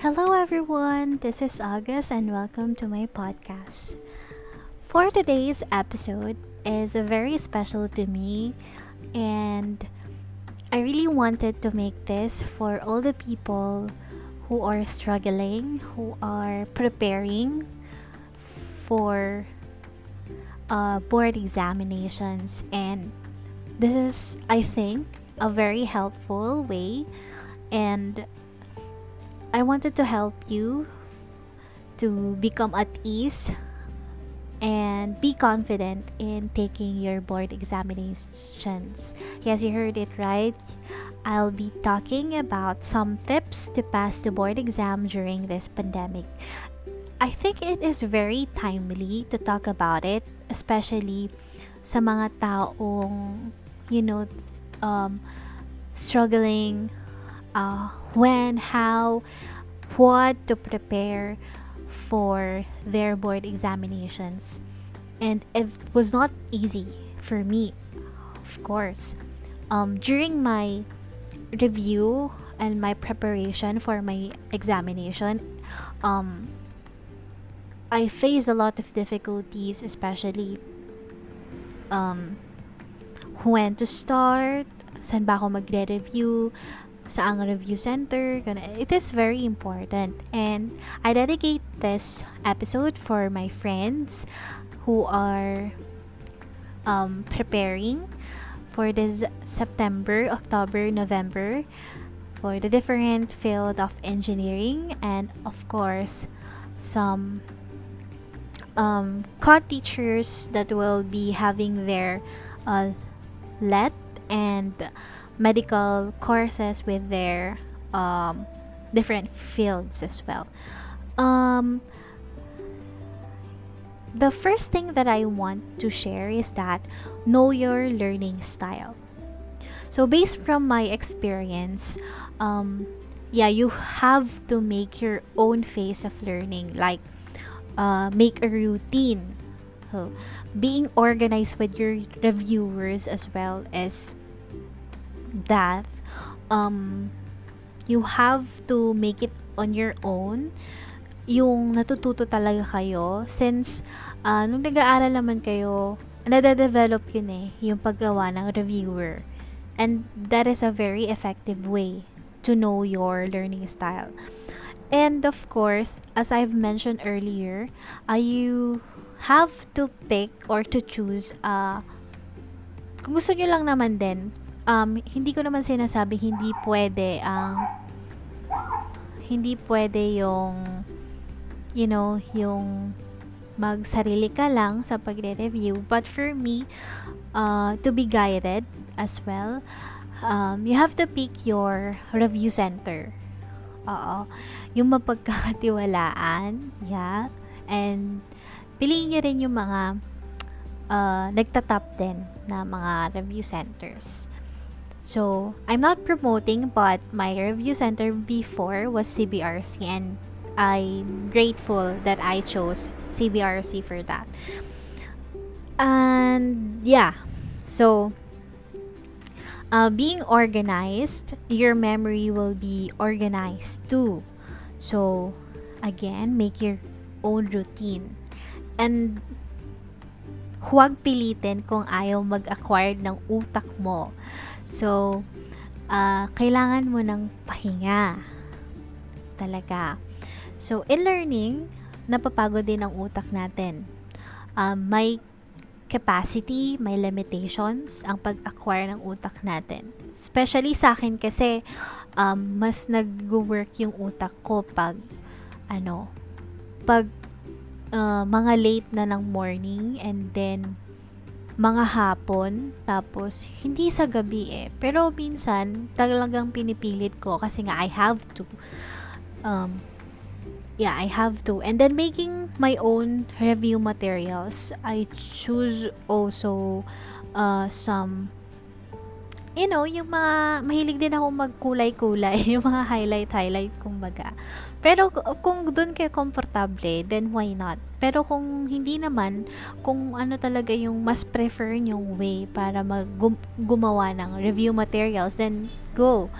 Hello, everyone. This is August, and welcome to my podcast. For today's episode is very special to me, and I really wanted to make this for all the people who are struggling, who are preparing for uh, board examinations, and this is, I think, a very helpful way and I wanted to help you to become at ease and be confident in taking your board examinations. Yes, you heard it right. I'll be talking about some tips to pass the board exam during this pandemic. I think it is very timely to talk about it, especially sa mga taong, you know, um, struggling uh, when, how, what to prepare for their board examinations. And it was not easy for me, of course. Um, during my review and my preparation for my examination, um, I faced a lot of difficulties, especially um, when to start, saan ba ako magre-review, saang review center. It is very important. And I dedicate this episode for my friends who are um, preparing for this September, October, November for the different field of engineering and of course some um, co-teachers that will be having their uh, let and medical courses with their um, different fields as well. Um, the first thing that I want to share is that know your learning style. So, based from my experience, um, yeah, you have to make your own phase of learning, like uh, make a routine. So, being organized with your reviewers as well as that um you have to make it on your own. Yung natututo talaga kayo since uh, nung nag-aaral naman kayo nade-develop yun eh yung paggawa ng reviewer. And that is a very effective way to know your learning style. And of course as I've mentioned earlier uh, you have to pick or to choose uh, kung gusto nyo lang naman din um, hindi ko naman sinasabi hindi pwede ang um, hindi pwede yung you know, yung magsarili ka lang sa pagre-review. But for me, uh, to be guided as well, um, you have to pick your review center. Oo. Yung mapagkakatiwalaan, yeah. And piliin nyo rin yung mga uh, nagtatap din na mga review centers. So, I'm not promoting, but my review center before was CBRC, and I'm grateful that I chose CBRC for that. And yeah, so uh, being organized, your memory will be organized too. So, again, make your own routine. And huwag pilitin kung ayaw mag-acquire ng utak mo. So, uh, kailangan mo ng pahinga. Talaga. So, in learning, napapagod din ang utak natin. Um, may capacity, may limitations ang pag-acquire ng utak natin. Especially sa akin kasi um, mas nag-work yung utak ko pag ano, pag uh, mga late na ng morning and then mga hapon, tapos hindi sa gabi eh. Pero minsan, talagang pinipilit ko kasi nga I have to. Um, yeah, I have to. And then making my own review materials, I choose also uh, some you know, yung mga, mahilig din ako magkulay-kulay, yung mga highlight-highlight, kumbaga. Pero kung doon kayo komportable, then why not? Pero kung hindi naman, kung ano talaga yung mas prefer yung way para gumawa ng review materials, then go.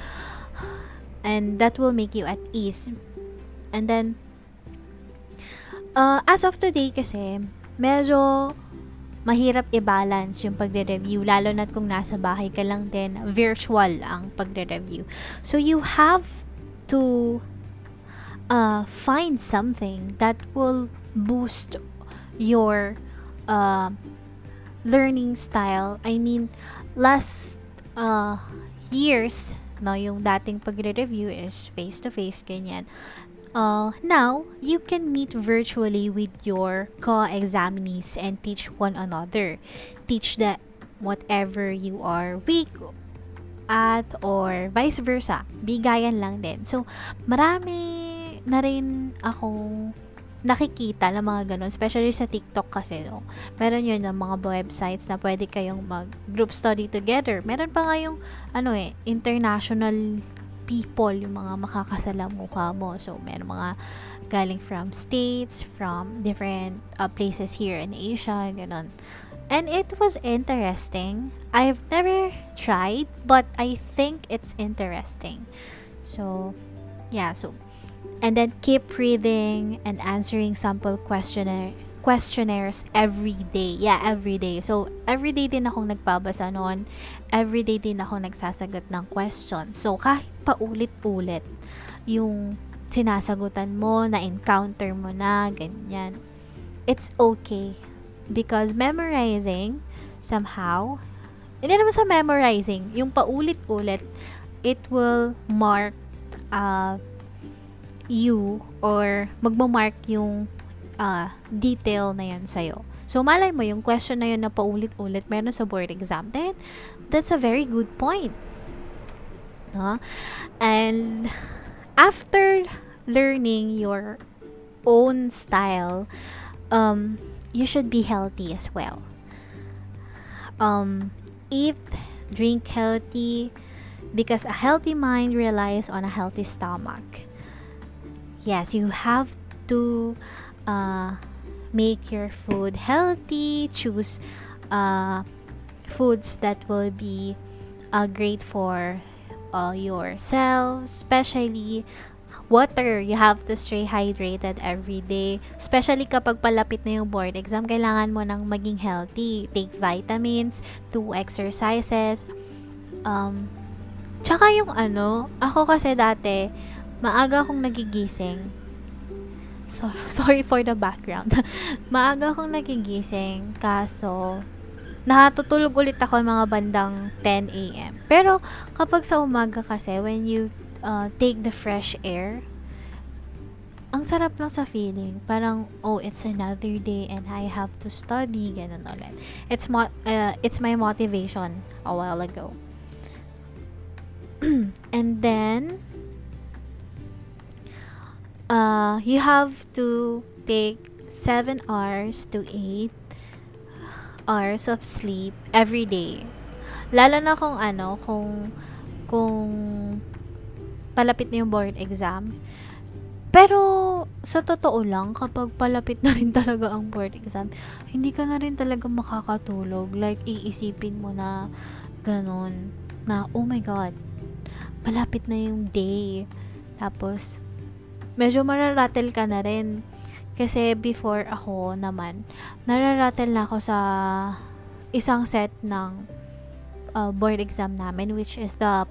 And that will make you at ease. And then, uh, as of today kasi, medyo mahirap i-balance yung pagre-review lalo na kung nasa bahay ka lang din virtual ang pagre-review. So you have to uh, find something that will boost your uh, learning style. I mean last uh, years no yung dating pagre-review is face to face ganyan Uh, now, you can meet virtually with your co-examinees and teach one another. Teach that whatever you are weak at or vice versa. Bigayan lang din. So, marami na rin akong nakikita ng mga ganun, especially sa TikTok kasi, no? Meron yun ng mga websites na pwede kayong mag-group study together. Meron pa nga yung, ano eh, international people yung mga makakasalamuha mo. So, meron mga galing from states, from different uh, places here in Asia, ganun. And it was interesting. I've never tried, but I think it's interesting. So, yeah, so and then keep reading and answering sample questionnaire questionnaires every day. Yeah, every day. So, every day din akong nagpabasa noon. Every day din ako nagsasagot ng question. So, kahit paulit-ulit yung sinasagutan mo, na-encounter mo na, ganyan. It's okay. Because memorizing, somehow, hindi naman sa memorizing, yung paulit-ulit, it will mark uh, you or magmamark yung uh, detail na yan sa'yo. So, malay mo, yung question na yun na paulit-ulit meron sa board exam, then, that's a very good point. No? And, after learning your own style, um, you should be healthy as well. Um, eat, drink healthy, because a healthy mind relies on a healthy stomach. Yes, you have to uh, make your food healthy, choose uh, foods that will be uh, great for uh, your cells, especially water. You have to stay hydrated every day. Especially kapag palapit na yung board exam, kailangan mo nang maging healthy. Take vitamins, do exercises. Um, tsaka yung ano, ako kasi dati, maaga akong nagigising So, sorry for the background. Maaga akong nagigising, kaso natutulog ulit ako mga bandang 10 a.m. Pero kapag sa umaga kasi, when you uh, take the fresh air, ang sarap lang sa feeling. Parang, oh, it's another day and I have to study, ganun ulit. It's, mo- uh, it's my motivation a while ago. and then, uh, you have to take 7 hours to 8 hours of sleep every day. Lalo na kung ano, kung kung palapit na yung board exam. Pero, sa totoo lang, kapag palapit na rin talaga ang board exam, hindi ka na rin talaga makakatulog. Like, iisipin mo na ganun, na, oh my God, malapit na yung day. Tapos, medyo mararatel ka na rin. Kasi before ako naman, nararatel na ako sa isang set ng uh, board exam namin which is the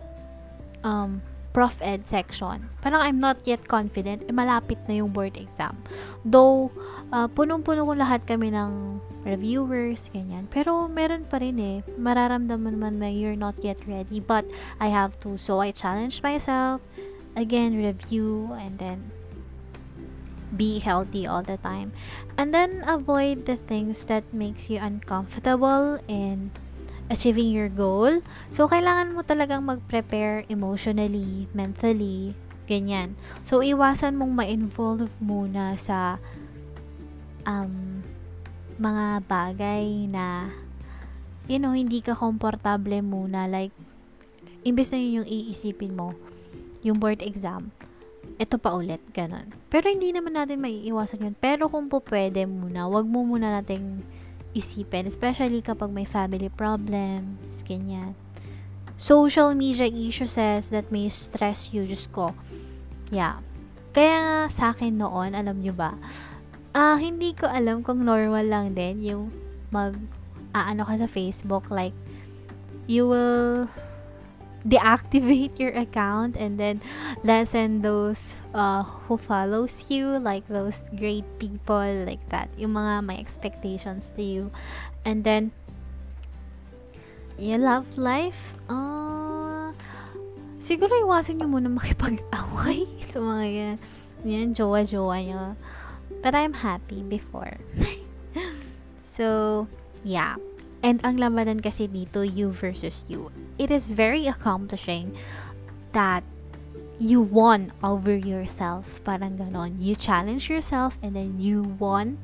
um, prof ed section. Parang I'm not yet confident, eh, malapit na yung board exam. Though, uh, punong-puno ko lahat kami ng reviewers, ganyan. Pero, meron pa rin eh. Mararamdaman man na you're not yet ready. But, I have to. So, I challenge myself again review and then be healthy all the time. And then avoid the things that makes you uncomfortable in achieving your goal. So kailangan mo talagang mag-prepare emotionally mentally ganyan. So iwasan mong ma-involve muna sa um, mga bagay na you know hindi ka komportable muna. Like imbes na yun yung iisipin mo yung board exam, ito pa ulit, ganun. Pero hindi naman natin maiiwasan yun. Pero kung po pwede muna, wag mo muna nating isipin, especially kapag may family problems, ganyan. Social media issues that may stress you, just ko. Yeah. Kaya sa akin noon, alam nyo ba, ah uh, hindi ko alam kung normal lang din yung mag, aano ka sa Facebook, like, you will deactivate your account and then lessen those uh, who follows you like those great people like that. Yung mga may expectations to you. And then you love life uh, siguro iwasan nyo muna makipag-away sa mga yan. Yan jowa-jowa nyo but I'm happy before. So yeah And ang labanan kasi dito, you versus you. It is very accomplishing that you won over yourself. Parang ganon. You challenge yourself and then you won.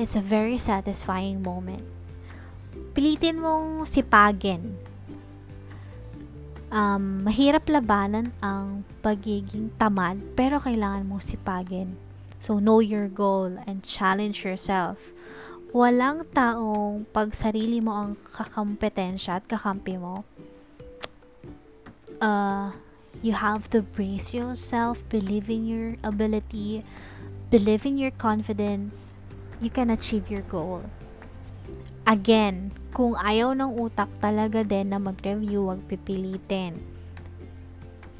It's a very satisfying moment. Pilitin mong sipagin. Um, mahirap labanan ang pagiging tamad, pero kailangan mong sipagin. So, know your goal and challenge yourself walang taong pag sarili mo ang kakampetensya at kakampi mo, uh, you have to brace yourself, believe in your ability, believe in your confidence, you can achieve your goal. Again, kung ayaw ng utak talaga din na mag-review, wag pipilitin.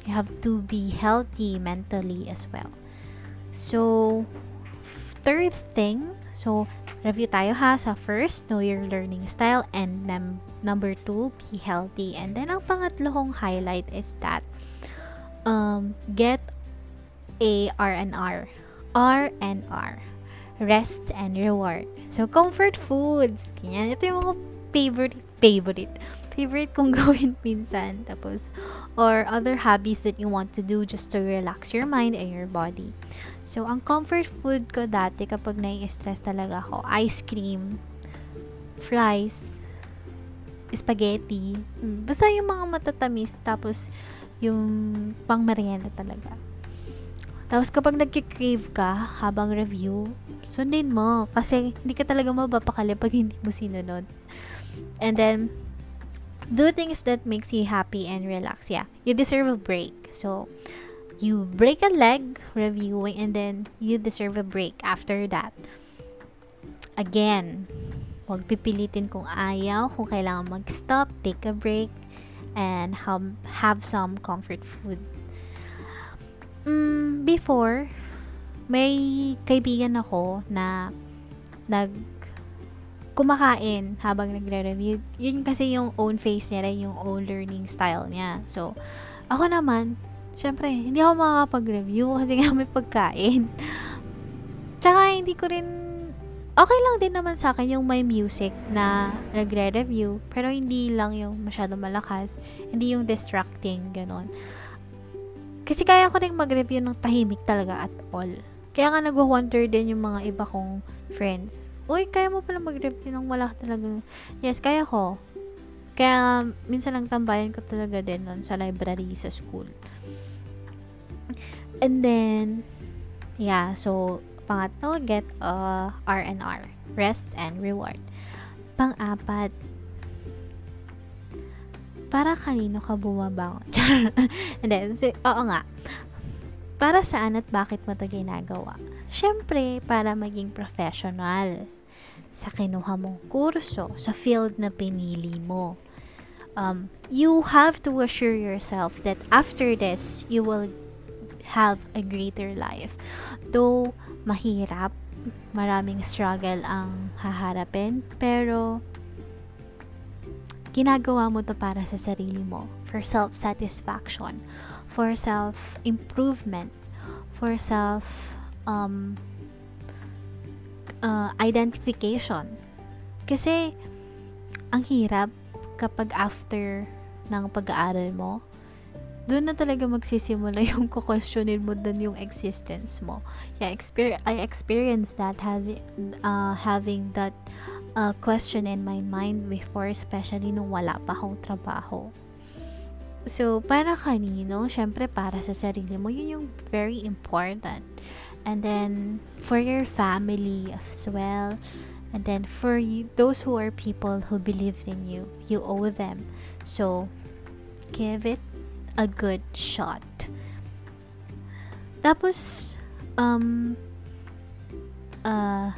You have to be healthy mentally as well. So, third thing, so Review tayo ha sa first, know your learning style and num- number two, be healthy. And then ang pangatlong highlight is that um, get a R&R. R&R. Rest and reward. So, comfort foods. Ganyan. Ito yung mga favorite, favorite, favorite kong gawin minsan. Tapos, or other hobbies that you want to do just to relax your mind and your body. So, ang comfort food ko dati kapag nai-stress talaga ako, ice cream, fries, spaghetti, hmm, basta yung mga matatamis, tapos yung pang merienda talaga. Tapos kapag nagki-crave ka habang review, sundin mo. Kasi hindi ka talaga mapapakali pag hindi mo sinunod. And then, do things that makes you happy and relax. Yeah, you deserve a break. So, you break a leg reviewing and then you deserve a break after that. Again, huwag pipilitin kung ayaw, kung kailangan mag-stop, take a break, and have, have some comfort food. Mm, before, may kaibigan ako na nag kumakain habang nagre-review. Yun kasi yung own face niya yung own learning style niya. So, ako naman, syempre, hindi ako makakapag-review kasi nga may pagkain. Tsaka, hindi ko rin, okay lang din naman sa akin yung may music na nagre-review, pero hindi lang yung masyado malakas, hindi yung distracting, ganon. Kasi kaya ko rin mag-review ng tahimik talaga at all. Kaya nga nag-wonder din yung mga iba kong friends. Uy, kaya mo pala mag-review ng wala talaga. Yes, kaya ko. Kaya minsan lang tambayan ko talaga din nun sa library sa school. And then, yeah, so, pangatlo, get a R&R, rest and reward. Pang-apat, para kanino ka bumabangon? and then, so, oo nga, para saan at bakit mo ito ginagawa? Siyempre, para maging professional sa kinuha mong kurso, sa field na pinili mo. Um, you have to assure yourself that after this, you will have a greater life. Though, mahirap, maraming struggle ang haharapin, pero ginagawa mo to para sa sarili mo, for self-satisfaction, for self-improvement, for self um, uh, identification. Kasi, ang hirap kapag after ng pag-aaral mo, doon na talaga magsisimula yung kukwestionin mo dun yung existence mo. Yeah, exper- I experienced that having, uh, having that uh, question in my mind before, especially nung wala pa akong trabaho. So, para kanino? Siyempre, para sa sarili mo. Yun yung very important. And then, for your family as well. And then, for you, those who are people who believed in you, you owe them. So, give it a good shot. Tapos, um, uh,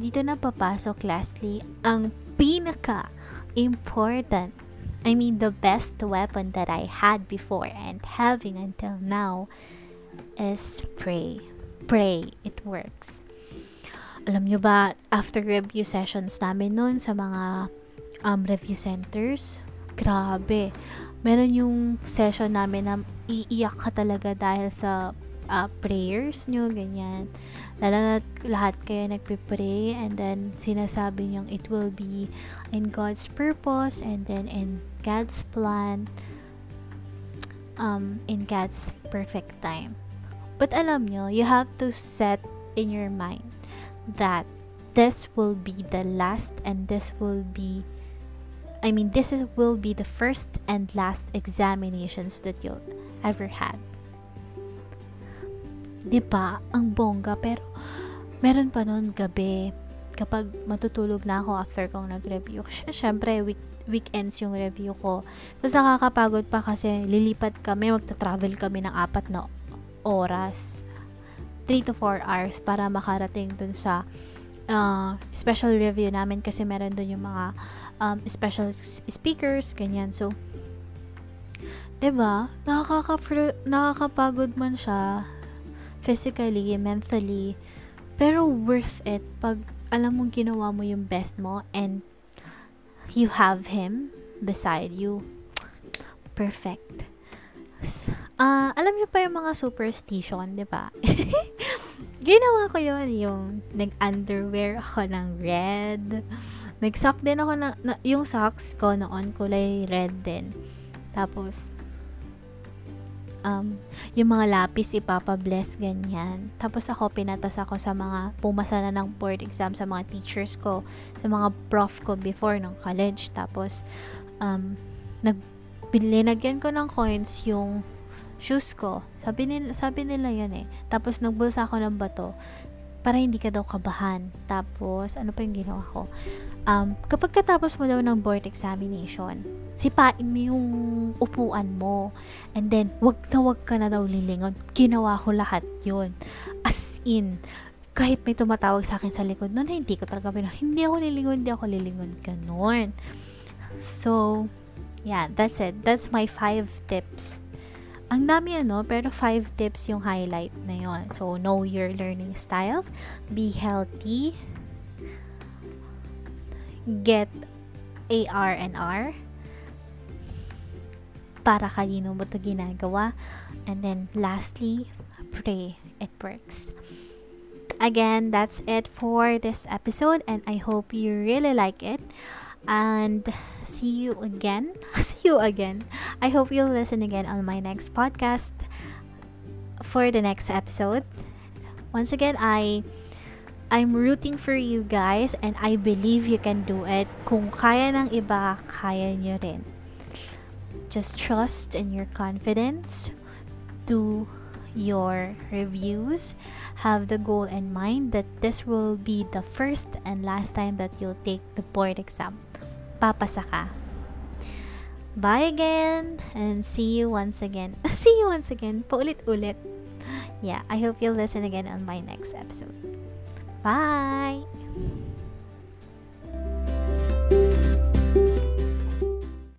dito na papasok lastly, ang pinaka important, I mean the best weapon that I had before and having until now is pray. Pray. It works. Alam nyo ba, after review sessions namin noon sa mga um, review centers, grabe. Meron yung session namin na iiyak ka talaga dahil sa uh, prayers nyo, ganyan. Lalo na lahat kayo nagpipray and then sinasabi nyo it will be in God's purpose and then in God's plan um, in God's perfect time. But alam nyo, you have to set in your mind that this will be the last and this will be I mean this is, will be the first and last examinations that you'll ever had 'Di ba? Ang bongga pero meron pa noon gabi kapag matutulog na ako after kong nag-review. Syempre, week, weekends yung review ko. Tapos nakakapagod pa kasi lilipat kami, magta-travel kami ng apat na oras. 3 to 4 hours para makarating dun sa uh, special review namin kasi meron dun yung mga um, special speakers, ganyan. So, 'di ba? Nakaka nakakapagod man siya physically, mentally, pero worth it pag alam mong ginawa mo yung best mo and you have him beside you. Perfect. Uh, alam niyo pa yung mga superstition, 'di ba? Ginawa ko 'yon, yung nag-underwear ako ng red. Nag-sock din ako na, na yung socks ko noon kulay red din. Tapos um, yung mga lapis ipapabless, ganyan. Tapos ako, pinatas ako sa mga, pumasa na ng board exam sa mga teachers ko, sa mga prof ko before ng college. Tapos, um, nag, linagyan ko ng coins yung shoes ko. Sabi nila, sabi nila yan eh. Tapos, nagbulsa ako ng bato para hindi ka daw kabahan. Tapos, ano pa yung ginawa ko? Um, kapag katapos mo daw ng board examination, sipain mo yung upuan mo. And then, wag na wag ka na daw lilingon. Ginawa ko lahat yun. As in, kahit may tumatawag sa akin sa likod nun, hindi ko talaga pinag, hindi ako lilingon, hindi ako lilingon. Ganun. So, yeah, that's it. That's my five tips ang dami ano, pero 5 tips yung highlight na yon. So, know your learning style, be healthy, get AR and R, para kanino mo ito ginagawa, and then lastly, pray. It works. Again, that's it for this episode, and I hope you really like it and see you again. see you again. I hope you'll listen again on my next podcast for the next episode. Once again, I I'm rooting for you guys and I believe you can do it. Kung kaya ng iba, kaya nyo rin. Just trust in your confidence. Do your reviews. Have the goal in mind that this will be the first and last time that you'll take the board exam papasa ka. Bye again and see you once again. see you once again. Paulit-ulit. Yeah, I hope you'll listen again on my next episode. Bye!